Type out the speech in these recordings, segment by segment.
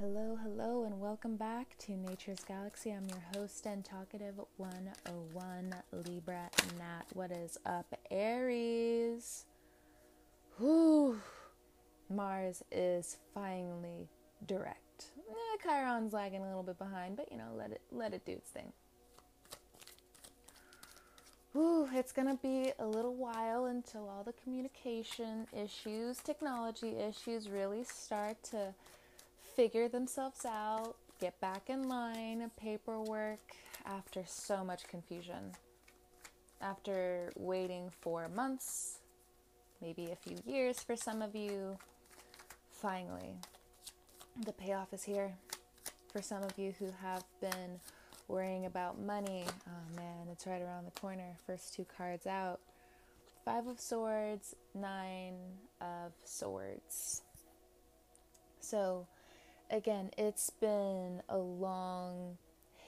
Hello, hello, and welcome back to Nature's Galaxy. I'm your host and talkative 101 Libra Nat. What is up, Aries? Whew. Mars is finally direct. Eh, Chiron's lagging a little bit behind, but you know, let it let it do its thing. Whew, it's gonna be a little while until all the communication issues, technology issues really start to figure themselves out, get back in line, paperwork after so much confusion. After waiting for months, maybe a few years for some of you, finally, the payoff is here. For some of you who have been worrying about money, oh man, it's right around the corner. First two cards out Five of Swords, Nine of Swords. So, again, it's been a long,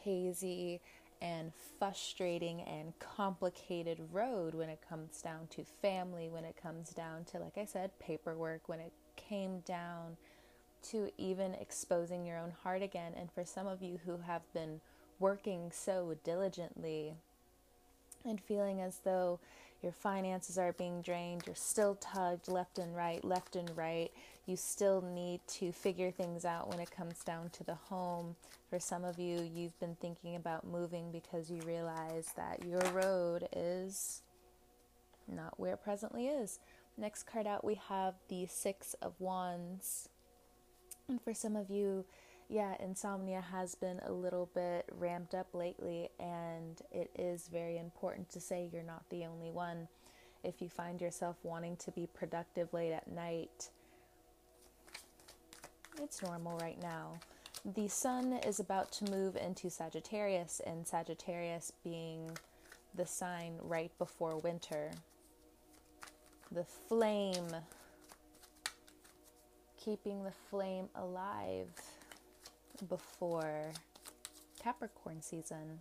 hazy, and frustrating and complicated road when it comes down to family, when it comes down to, like I said, paperwork, when it came down to even exposing your own heart again. And for some of you who have been working so diligently and feeling as though your finances are being drained, you're still tugged left and right, left and right. You still need to figure things out when it comes down to the home. For some of you, you've been thinking about moving because you realize that your road is not where it presently is. Next card out, we have the Six of Wands. And for some of you, yeah, insomnia has been a little bit ramped up lately, and it is very important to say you're not the only one. If you find yourself wanting to be productive late at night, it's normal right now. The sun is about to move into Sagittarius, and Sagittarius being the sign right before winter. The flame, keeping the flame alive before Capricorn season.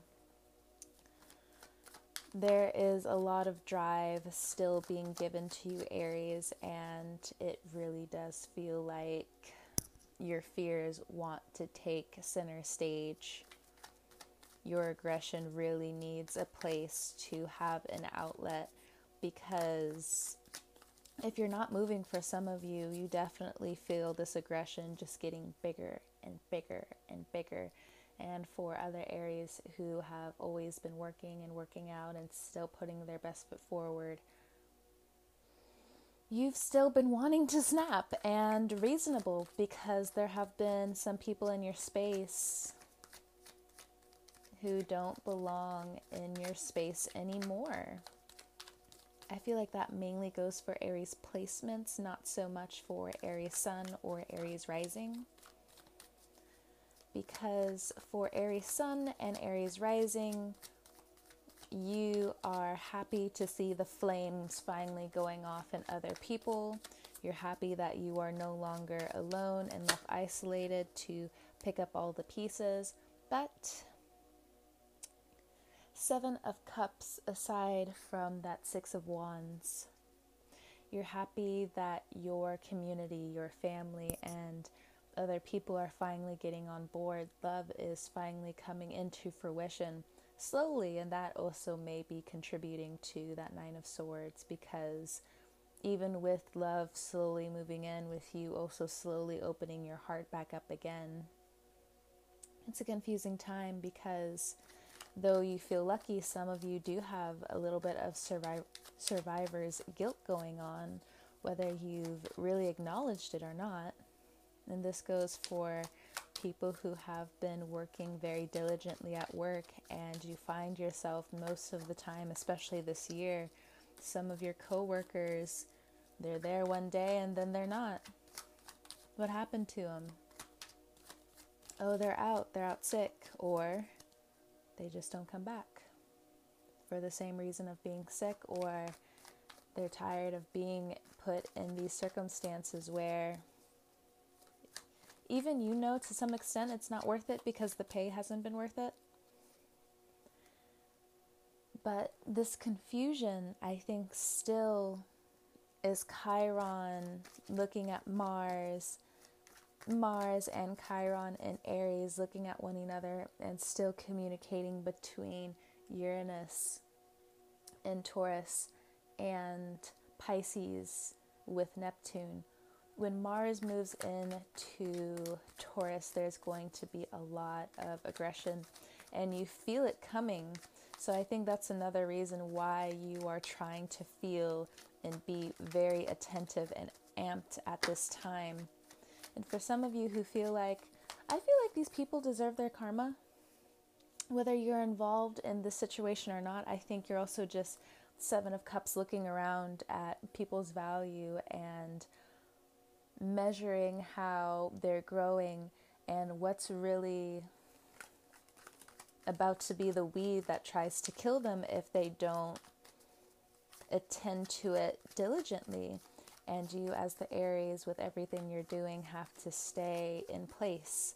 There is a lot of drive still being given to you, Aries, and it really does feel like your fears want to take center stage. Your aggression really needs a place to have an outlet because if you're not moving for some of you, you definitely feel this aggression just getting bigger and bigger and bigger. And for other Aries who have always been working and working out and still putting their best foot forward, you've still been wanting to snap and reasonable because there have been some people in your space who don't belong in your space anymore. I feel like that mainly goes for Aries placements, not so much for Aries Sun or Aries Rising because for Aries Sun and Aries Rising, you are happy to see the flames finally going off in other people. You're happy that you are no longer alone and left isolated to pick up all the pieces. But Seven of Cups aside from that Six of Wands, you're happy that your community, your family, and other people are finally getting on board. Love is finally coming into fruition slowly, and that also may be contributing to that Nine of Swords because even with love slowly moving in, with you also slowly opening your heart back up again, it's a confusing time because though you feel lucky, some of you do have a little bit of surviv- survivor's guilt going on, whether you've really acknowledged it or not. And this goes for people who have been working very diligently at work and you find yourself most of the time, especially this year, some of your coworkers, they're there one day and then they're not. What happened to them? Oh, they're out, they're out sick, or they just don't come back for the same reason of being sick, or they're tired of being put in these circumstances where even you know to some extent it's not worth it because the pay hasn't been worth it. But this confusion, I think, still is Chiron looking at Mars Mars and Chiron in Aries looking at one another and still communicating between Uranus and Taurus and Pisces with Neptune. When Mars moves into Taurus, there's going to be a lot of aggression and you feel it coming. So I think that's another reason why you are trying to feel and be very attentive and amped at this time. And for some of you who feel like, I feel like these people deserve their karma, whether you're involved in this situation or not, I think you're also just Seven of Cups looking around at people's value and measuring how they're growing and what's really about to be the weed that tries to kill them if they don't attend to it diligently. And you, as the Aries, with everything you're doing, have to stay in place.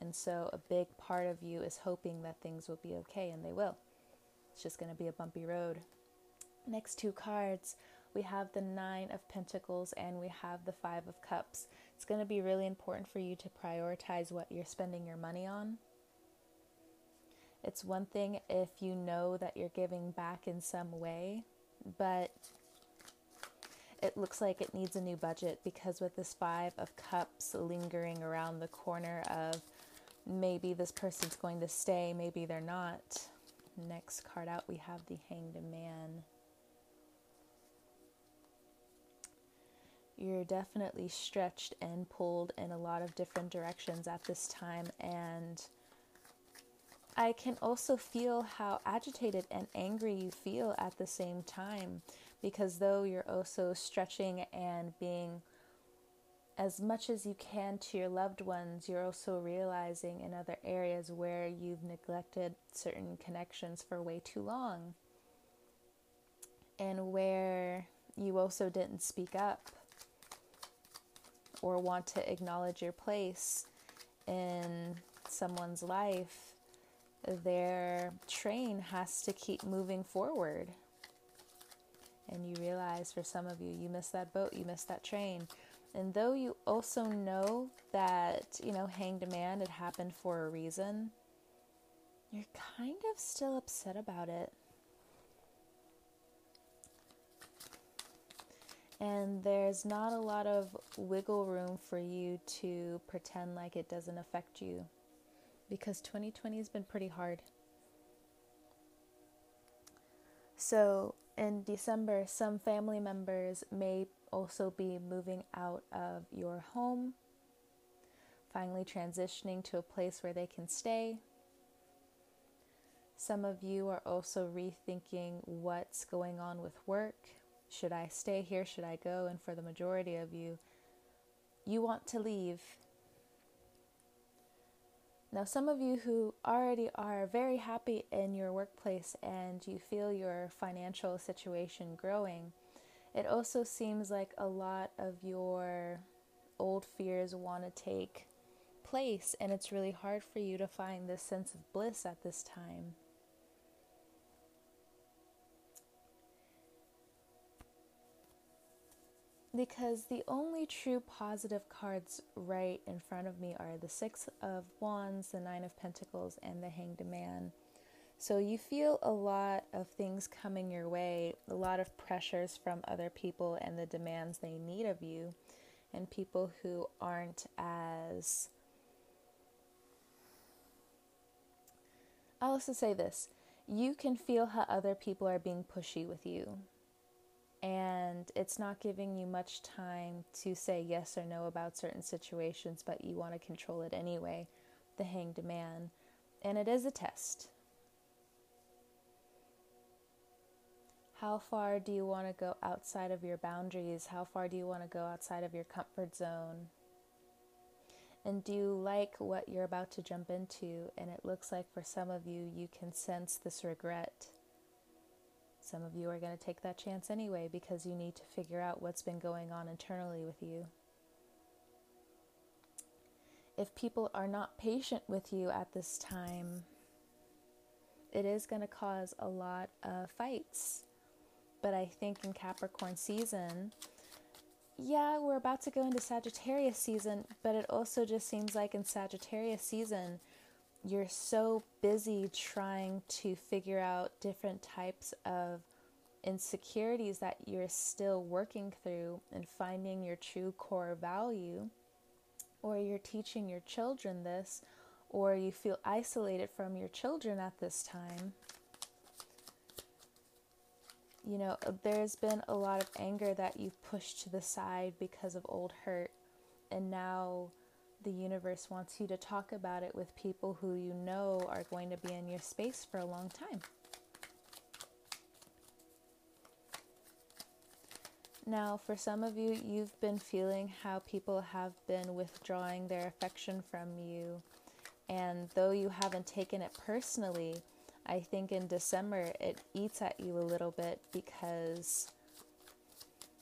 And so, a big part of you is hoping that things will be okay, and they will. It's just going to be a bumpy road. Next two cards, we have the Nine of Pentacles and we have the Five of Cups. It's going to be really important for you to prioritize what you're spending your money on. It's one thing if you know that you're giving back in some way, but it looks like it needs a new budget because with this Five of Cups lingering around the corner of maybe this person's going to stay, maybe they're not. Next card out, we have the Hanged Man. You're definitely stretched and pulled in a lot of different directions at this time. And I can also feel how agitated and angry you feel at the same time because though you're also stretching and being as much as you can to your loved ones, you're also realizing in other areas where you've neglected certain connections for way too long and where you also didn't speak up or want to acknowledge your place in someone's life, their train has to keep moving forward. And you realize for some of you, you missed that boat, you missed that train. And though you also know that, you know, hanged man, it happened for a reason, you're kind of still upset about it. And there's not a lot of wiggle room for you to pretend like it doesn't affect you because 2020 has been pretty hard. So, in December, some family members may also be moving out of your home, finally transitioning to a place where they can stay. Some of you are also rethinking what's going on with work should I stay here? Should I go? And for the majority of you, you want to leave. Now, some of you who already are very happy in your workplace and you feel your financial situation growing, it also seems like a lot of your old fears want to take place, and it's really hard for you to find this sense of bliss at this time. Because the only true positive cards right in front of me are the Six of Wands, the Nine of Pentacles, and the Hanged Man. So you feel a lot of things coming your way, a lot of pressures from other people and the demands they need of you, and people who aren't as. I'll also say this you can feel how other people are being pushy with you and it's not giving you much time to say yes or no about certain situations, but you want to control it anyway, the hanged man. And it is a test. How far do you want to go outside of your boundaries? How far do you want to go outside of your comfort zone? And do you like what you're about to jump into? And it looks like for some of you, you can sense this regret some of you are going to take that chance anyway because you need to figure out what's been going on internally with you. If people are not patient with you at this time, it is going to cause a lot of fights. But I think in Capricorn season, yeah, we're about to go into Sagittarius season, but it also just seems like in Sagittarius season, you're so busy trying to figure out different types of insecurities that you're still working through and finding your true core value, or you're teaching your children this, or you feel isolated from your children at this time. You know, there's been a lot of anger that you've pushed to the side because of old hurt, and now the universe wants you to talk about it with people who you know are going to be in your space for a long time. Now, for some of you, you've been feeling how people have been withdrawing their affection from you. And though you haven't taken it personally, I think in December it eats at you a little bit because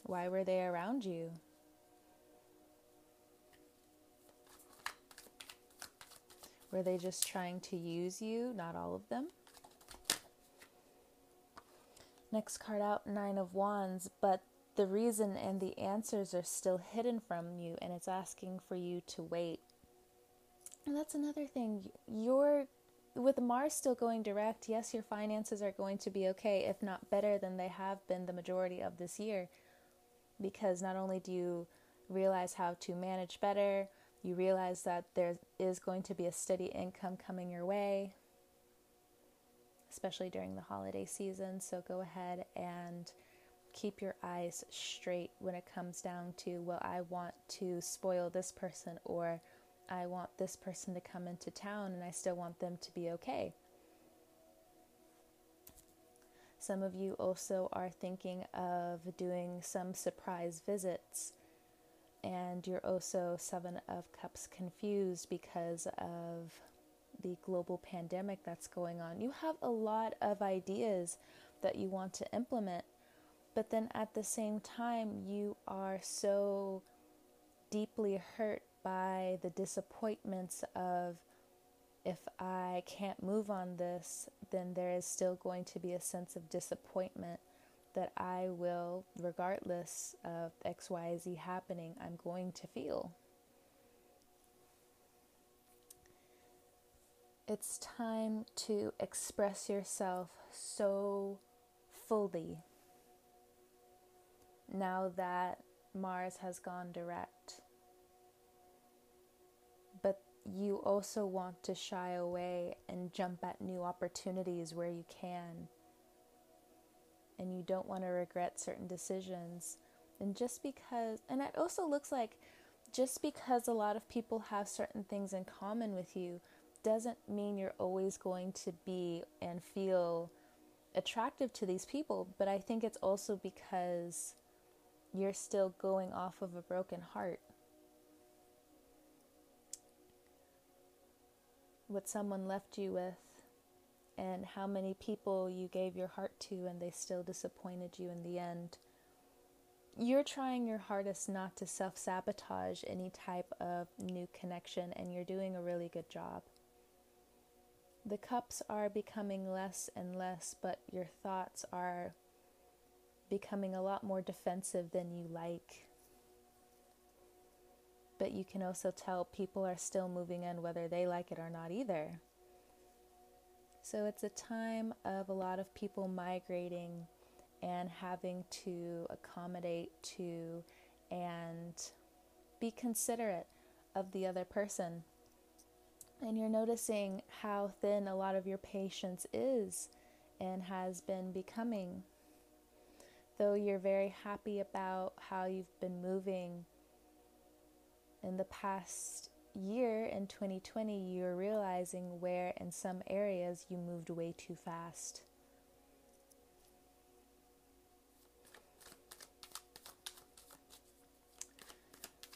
why were they around you? Were they just trying to use you? Not all of them. Next card out, Nine of Wands, but the reason and the answers are still hidden from you, and it's asking for you to wait. And that's another thing. You're with Mars still going direct, yes, your finances are going to be okay, if not better than they have been the majority of this year. Because not only do you realize how to manage better, you realize that there is going to be a steady income coming your way, especially during the holiday season. So go ahead and keep your eyes straight when it comes down to, well, I want to spoil this person or I want this person to come into town and I still want them to be okay. Some of you also are thinking of doing some surprise visits and you're also Seven of Cups confused because of the global pandemic that's going on. You have a lot of ideas that you want to implement, but then at the same time, you are so deeply hurt by the disappointments of if I can't move on this, then there is still going to be a sense of disappointment that I will, regardless of XYZ happening, I'm going to feel. It's time to express yourself so fully now that Mars has gone direct. But you also want to shy away and jump at new opportunities where you can and you don't want to regret certain decisions. And just because, and it also looks like just because a lot of people have certain things in common with you doesn't mean you're always going to be and feel attractive to these people. But I think it's also because you're still going off of a broken heart. What someone left you with and how many people you gave your heart to and they still disappointed you in the end. You're trying your hardest not to self sabotage any type of new connection, and you're doing a really good job. The cups are becoming less and less, but your thoughts are becoming a lot more defensive than you like. But you can also tell people are still moving in whether they like it or not either. So it's a time of a lot of people migrating and having to accommodate to and be considerate of the other person. And you're noticing how thin a lot of your patience is and has been becoming. Though you're very happy about how you've been moving in the past year in 2020, you're realizing where in some areas you moved way too fast.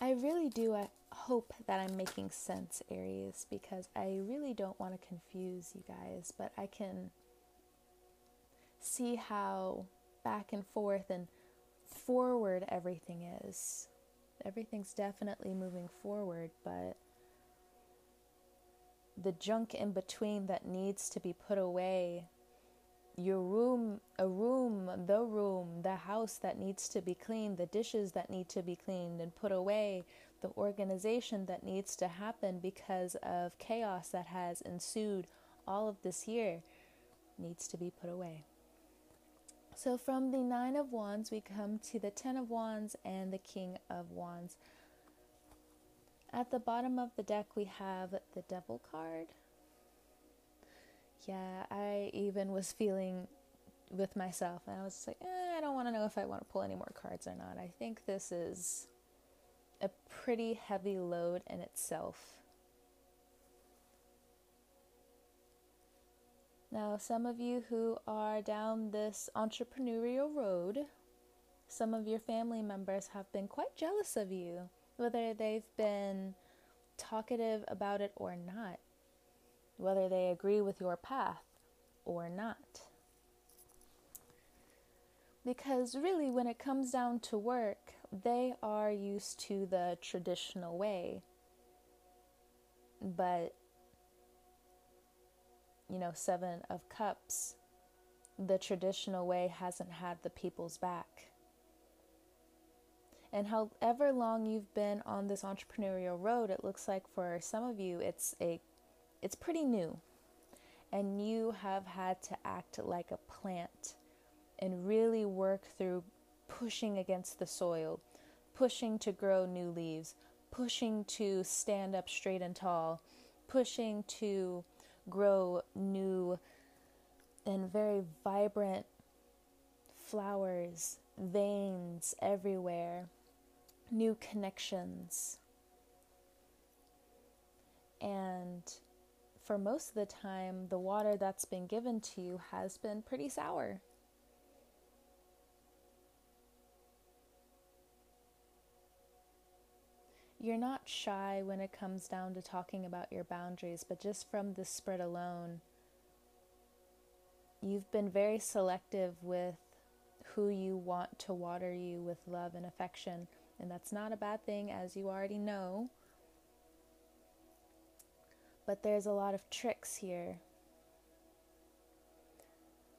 I really do I hope that I'm making sense, Aries, because I really don't want to confuse you guys, but I can see how back and forth and forward everything is. Everything's definitely moving forward, but the junk in between that needs to be put away your room, a room, the room, the house that needs to be cleaned, the dishes that need to be cleaned and put away, the organization that needs to happen because of chaos that has ensued all of this year needs to be put away. So, from the Nine of Wands, we come to the Ten of Wands and the King of Wands. At the bottom of the deck, we have the Devil card. Yeah, I even was feeling with myself, and I was like, eh, I don't want to know if I want to pull any more cards or not. I think this is a pretty heavy load in itself. Now, some of you who are down this entrepreneurial road, some of your family members have been quite jealous of you, whether they've been talkative about it or not, whether they agree with your path or not. Because really, when it comes down to work, they are used to the traditional way. But you know, Seven of Cups, the traditional way hasn't had the people's back. And however long you've been on this entrepreneurial road, it looks like for some of you it's a it's pretty new. And you have had to act like a plant and really work through pushing against the soil, pushing to grow new leaves, pushing to stand up straight and tall, pushing to grow new and very vibrant flowers, veins everywhere, new connections. And for most of the time, the water that's been given to you has been pretty sour. you're not shy when it comes down to talking about your boundaries, but just from this spread alone, you've been very selective with who you want to water you with love and affection. And that's not a bad thing, as you already know. But there's a lot of tricks here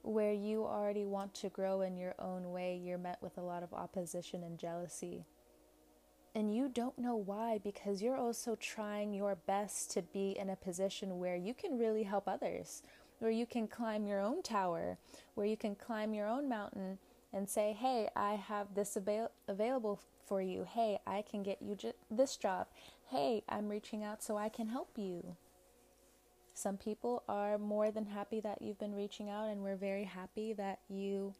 where you already want to grow in your own way, you're met with a lot of opposition and jealousy and you don't know why because you're also trying your best to be in a position where you can really help others, where you can climb your own tower, where you can climb your own mountain and say, Hey, I have this avail- available for you. Hey, I can get you j- this job. Hey, I'm reaching out so I can help you. Some people are more than happy that you've been reaching out, and we're very happy that you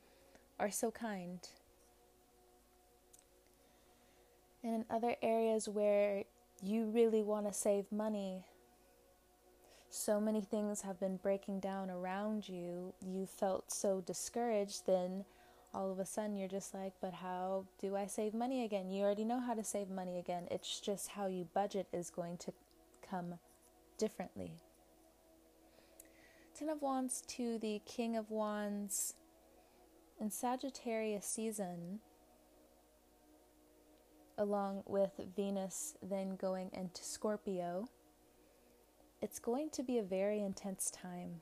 are so kind and in other areas where you really want to save money, so many things have been breaking down around you, you felt so discouraged, then all of a sudden you're just like, but how do I save money again? You already know how to save money again. It's just how you budget is going to come differently. Ten of Wands to the King of Wands in Sagittarius season along with Venus then going into Scorpio, it's going to be a very intense time.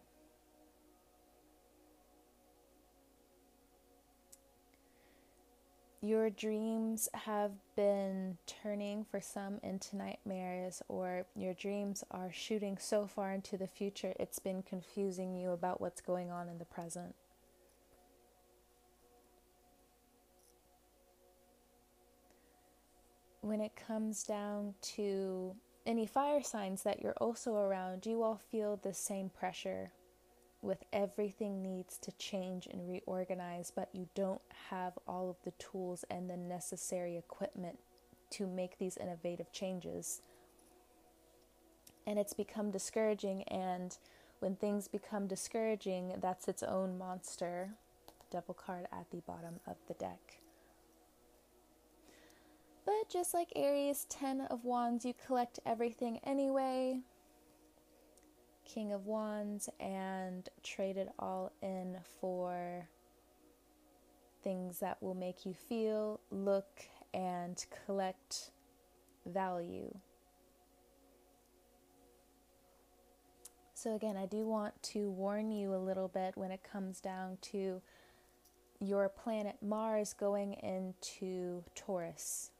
Your dreams have been turning for some into nightmares, or your dreams are shooting so far into the future, it's been confusing you about what's going on in the present. when it comes down to any fire signs that you're also around, you all feel the same pressure with everything needs to change and reorganize, but you don't have all of the tools and the necessary equipment to make these innovative changes. And it's become discouraging, and when things become discouraging, that's its own monster. Devil card at the bottom of the deck. But just like Aries, 10 of Wands, you collect everything anyway. King of Wands, and trade it all in for things that will make you feel, look, and collect value. So, again, I do want to warn you a little bit when it comes down to your planet Mars going into Taurus.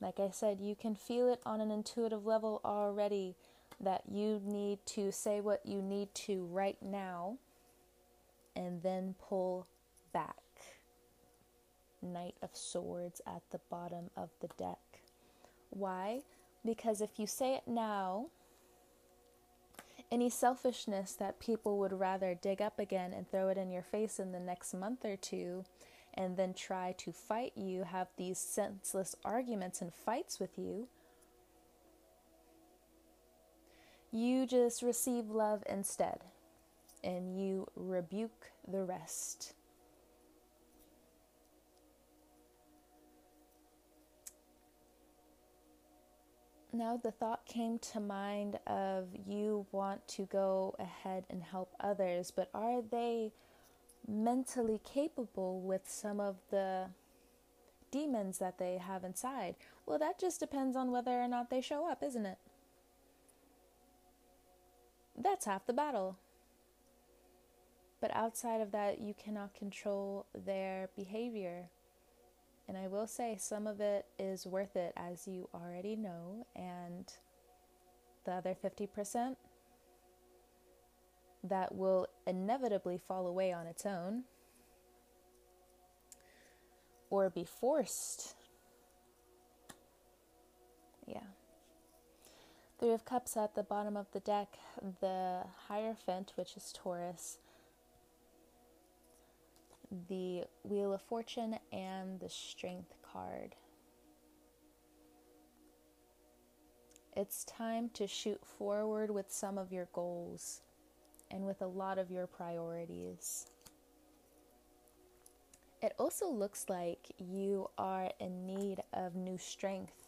Like I said, you can feel it on an intuitive level already that you need to say what you need to right now and then pull back. Knight of Swords at the bottom of the deck. Why? Because if you say it now, any selfishness that people would rather dig up again and throw it in your face in the next month or two and then try to fight you, have these senseless arguments and fights with you, you just receive love instead and you rebuke the rest. Now, the thought came to mind of you want to go ahead and help others, but are they mentally capable with some of the demons that they have inside? Well, that just depends on whether or not they show up, isn't it? That's half the battle. But outside of that, you cannot control their behavior. And I will say some of it is worth it, as you already know, and the other 50% that will inevitably fall away on its own or be forced. Yeah. Three of Cups at the bottom of the deck, the Hierophant, which is Taurus, the Wheel of Fortune and the Strength card. It's time to shoot forward with some of your goals and with a lot of your priorities. It also looks like you are in need of new strength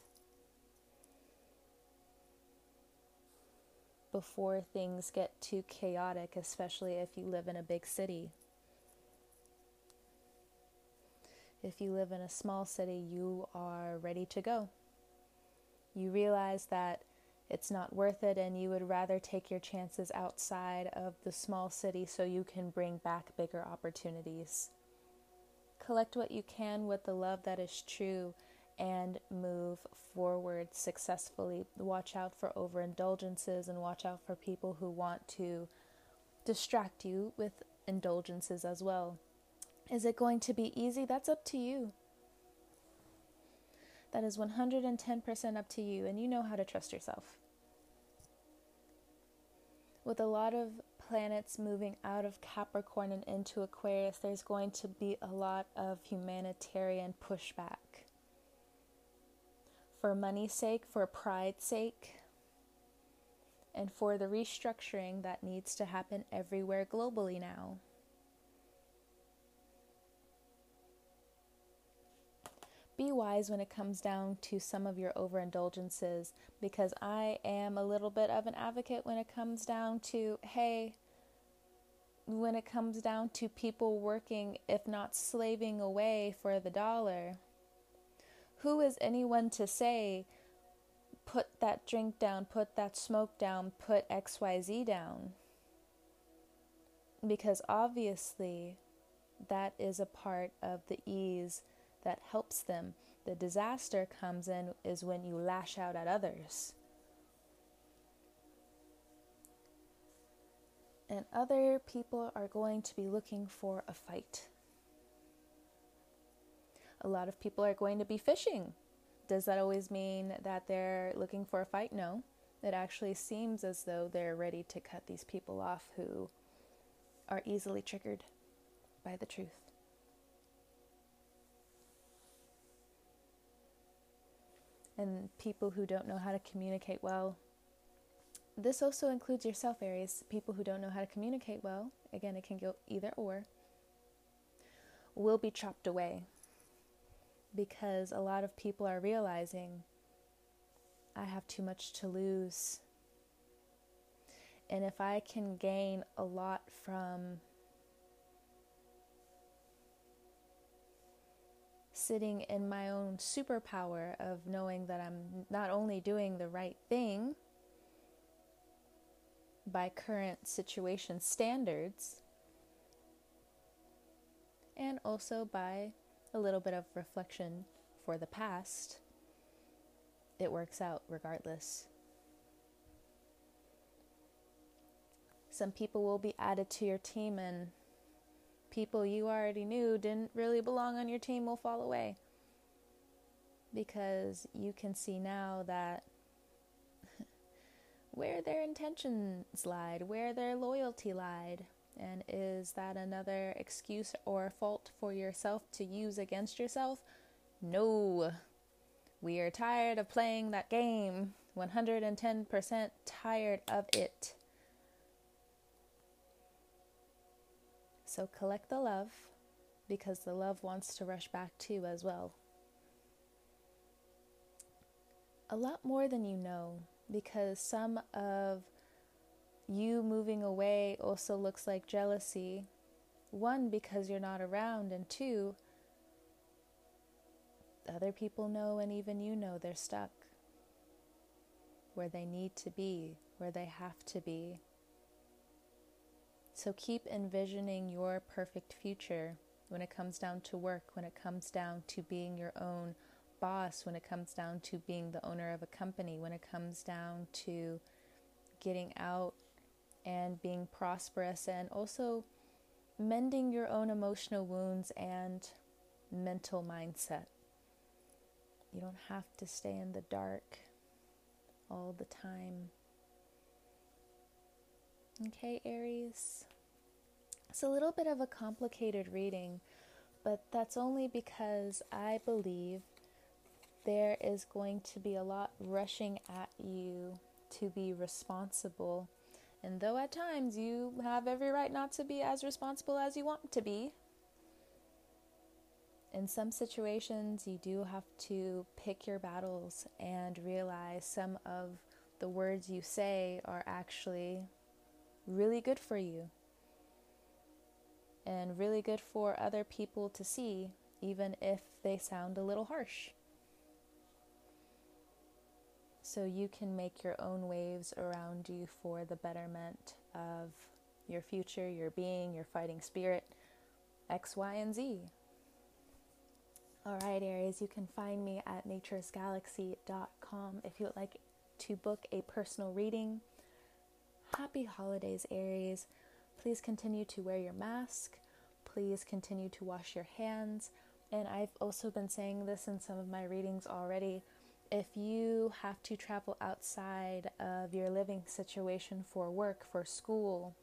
before things get too chaotic, especially if you live in a big city. If you live in a small city, you are ready to go. You realize that it's not worth it and you would rather take your chances outside of the small city so you can bring back bigger opportunities. Collect what you can with the love that is true and move forward successfully. Watch out for overindulgences and watch out for people who want to distract you with indulgences as well. Is it going to be easy? That's up to you. That is 110% up to you, and you know how to trust yourself. With a lot of planets moving out of Capricorn and into Aquarius, there's going to be a lot of humanitarian pushback. For money's sake, for pride's sake, and for the restructuring that needs to happen everywhere globally now. be wise when it comes down to some of your overindulgences because I am a little bit of an advocate when it comes down to, hey, when it comes down to people working, if not slaving away for the dollar, who is anyone to say, put that drink down, put that smoke down, put XYZ down? Because obviously, that is a part of the ease that helps them. The disaster comes in is when you lash out at others. And other people are going to be looking for a fight. A lot of people are going to be fishing. Does that always mean that they're looking for a fight? No. It actually seems as though they're ready to cut these people off who are easily triggered by the truth. and people who don't know how to communicate well. This also includes yourself, Aries. People who don't know how to communicate well, again, it can go either or, will be chopped away because a lot of people are realizing I have too much to lose. And if I can gain a lot from sitting in my own superpower of knowing that I'm not only doing the right thing, by current situation standards and also by a little bit of reflection for the past, it works out regardless. Some people will be added to your team, and people you already knew didn't really belong on your team will fall away because you can see now that where their intentions lied, where their loyalty lied. And is that another excuse or fault for yourself to use against yourself? No. We are tired of playing that game. 110% tired of it. So collect the love because the love wants to rush back too as well. A lot more than you know because some of you moving away also looks like jealousy. One, because you're not around, and two, other people know, and even you know they're stuck where they need to be, where they have to be. So keep envisioning your perfect future when it comes down to work, when it comes down to being your own boss, when it comes down to being the owner of a company, when it comes down to getting out and being prosperous, and also mending your own emotional wounds and mental mindset. You don't have to stay in the dark all the time. Okay, Aries. It's a little bit of a complicated reading, but that's only because I believe there is going to be a lot rushing at you to be responsible. And though at times you have every right not to be as responsible as you want to be, in some situations you do have to pick your battles and realize some of the words you say are actually really good for you and really good for other people to see, even if they sound a little harsh so you can make your own waves around you for the betterment of your future, your being, your fighting spirit, X, Y, and Z. All right, Aries, you can find me at naturesgalaxy.com if you would like to book a personal reading. Happy holidays, Aries. Please continue to wear your mask. Please continue to wash your hands. And I've also been saying this in some of my readings already if you have to travel outside of your living situation for work, for school,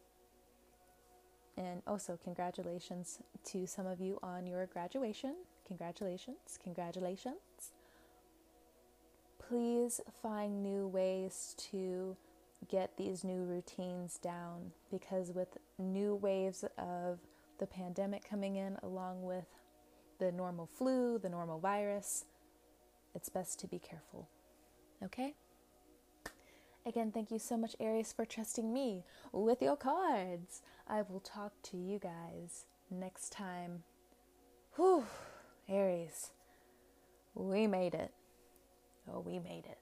and also congratulations to some of you on your graduation. Congratulations, congratulations. Please find new ways to get these new routines down because with new waves of the pandemic coming in, along with the normal flu, the normal virus, it's best to be careful. Okay? Again, thank you so much, Aries, for trusting me with your cards. I will talk to you guys next time. Whew, Aries, we made it. Oh, we made it.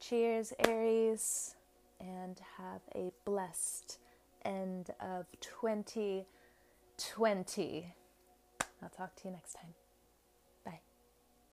Cheers, Aries, and have a blessed end of 2020. I'll talk to you next time.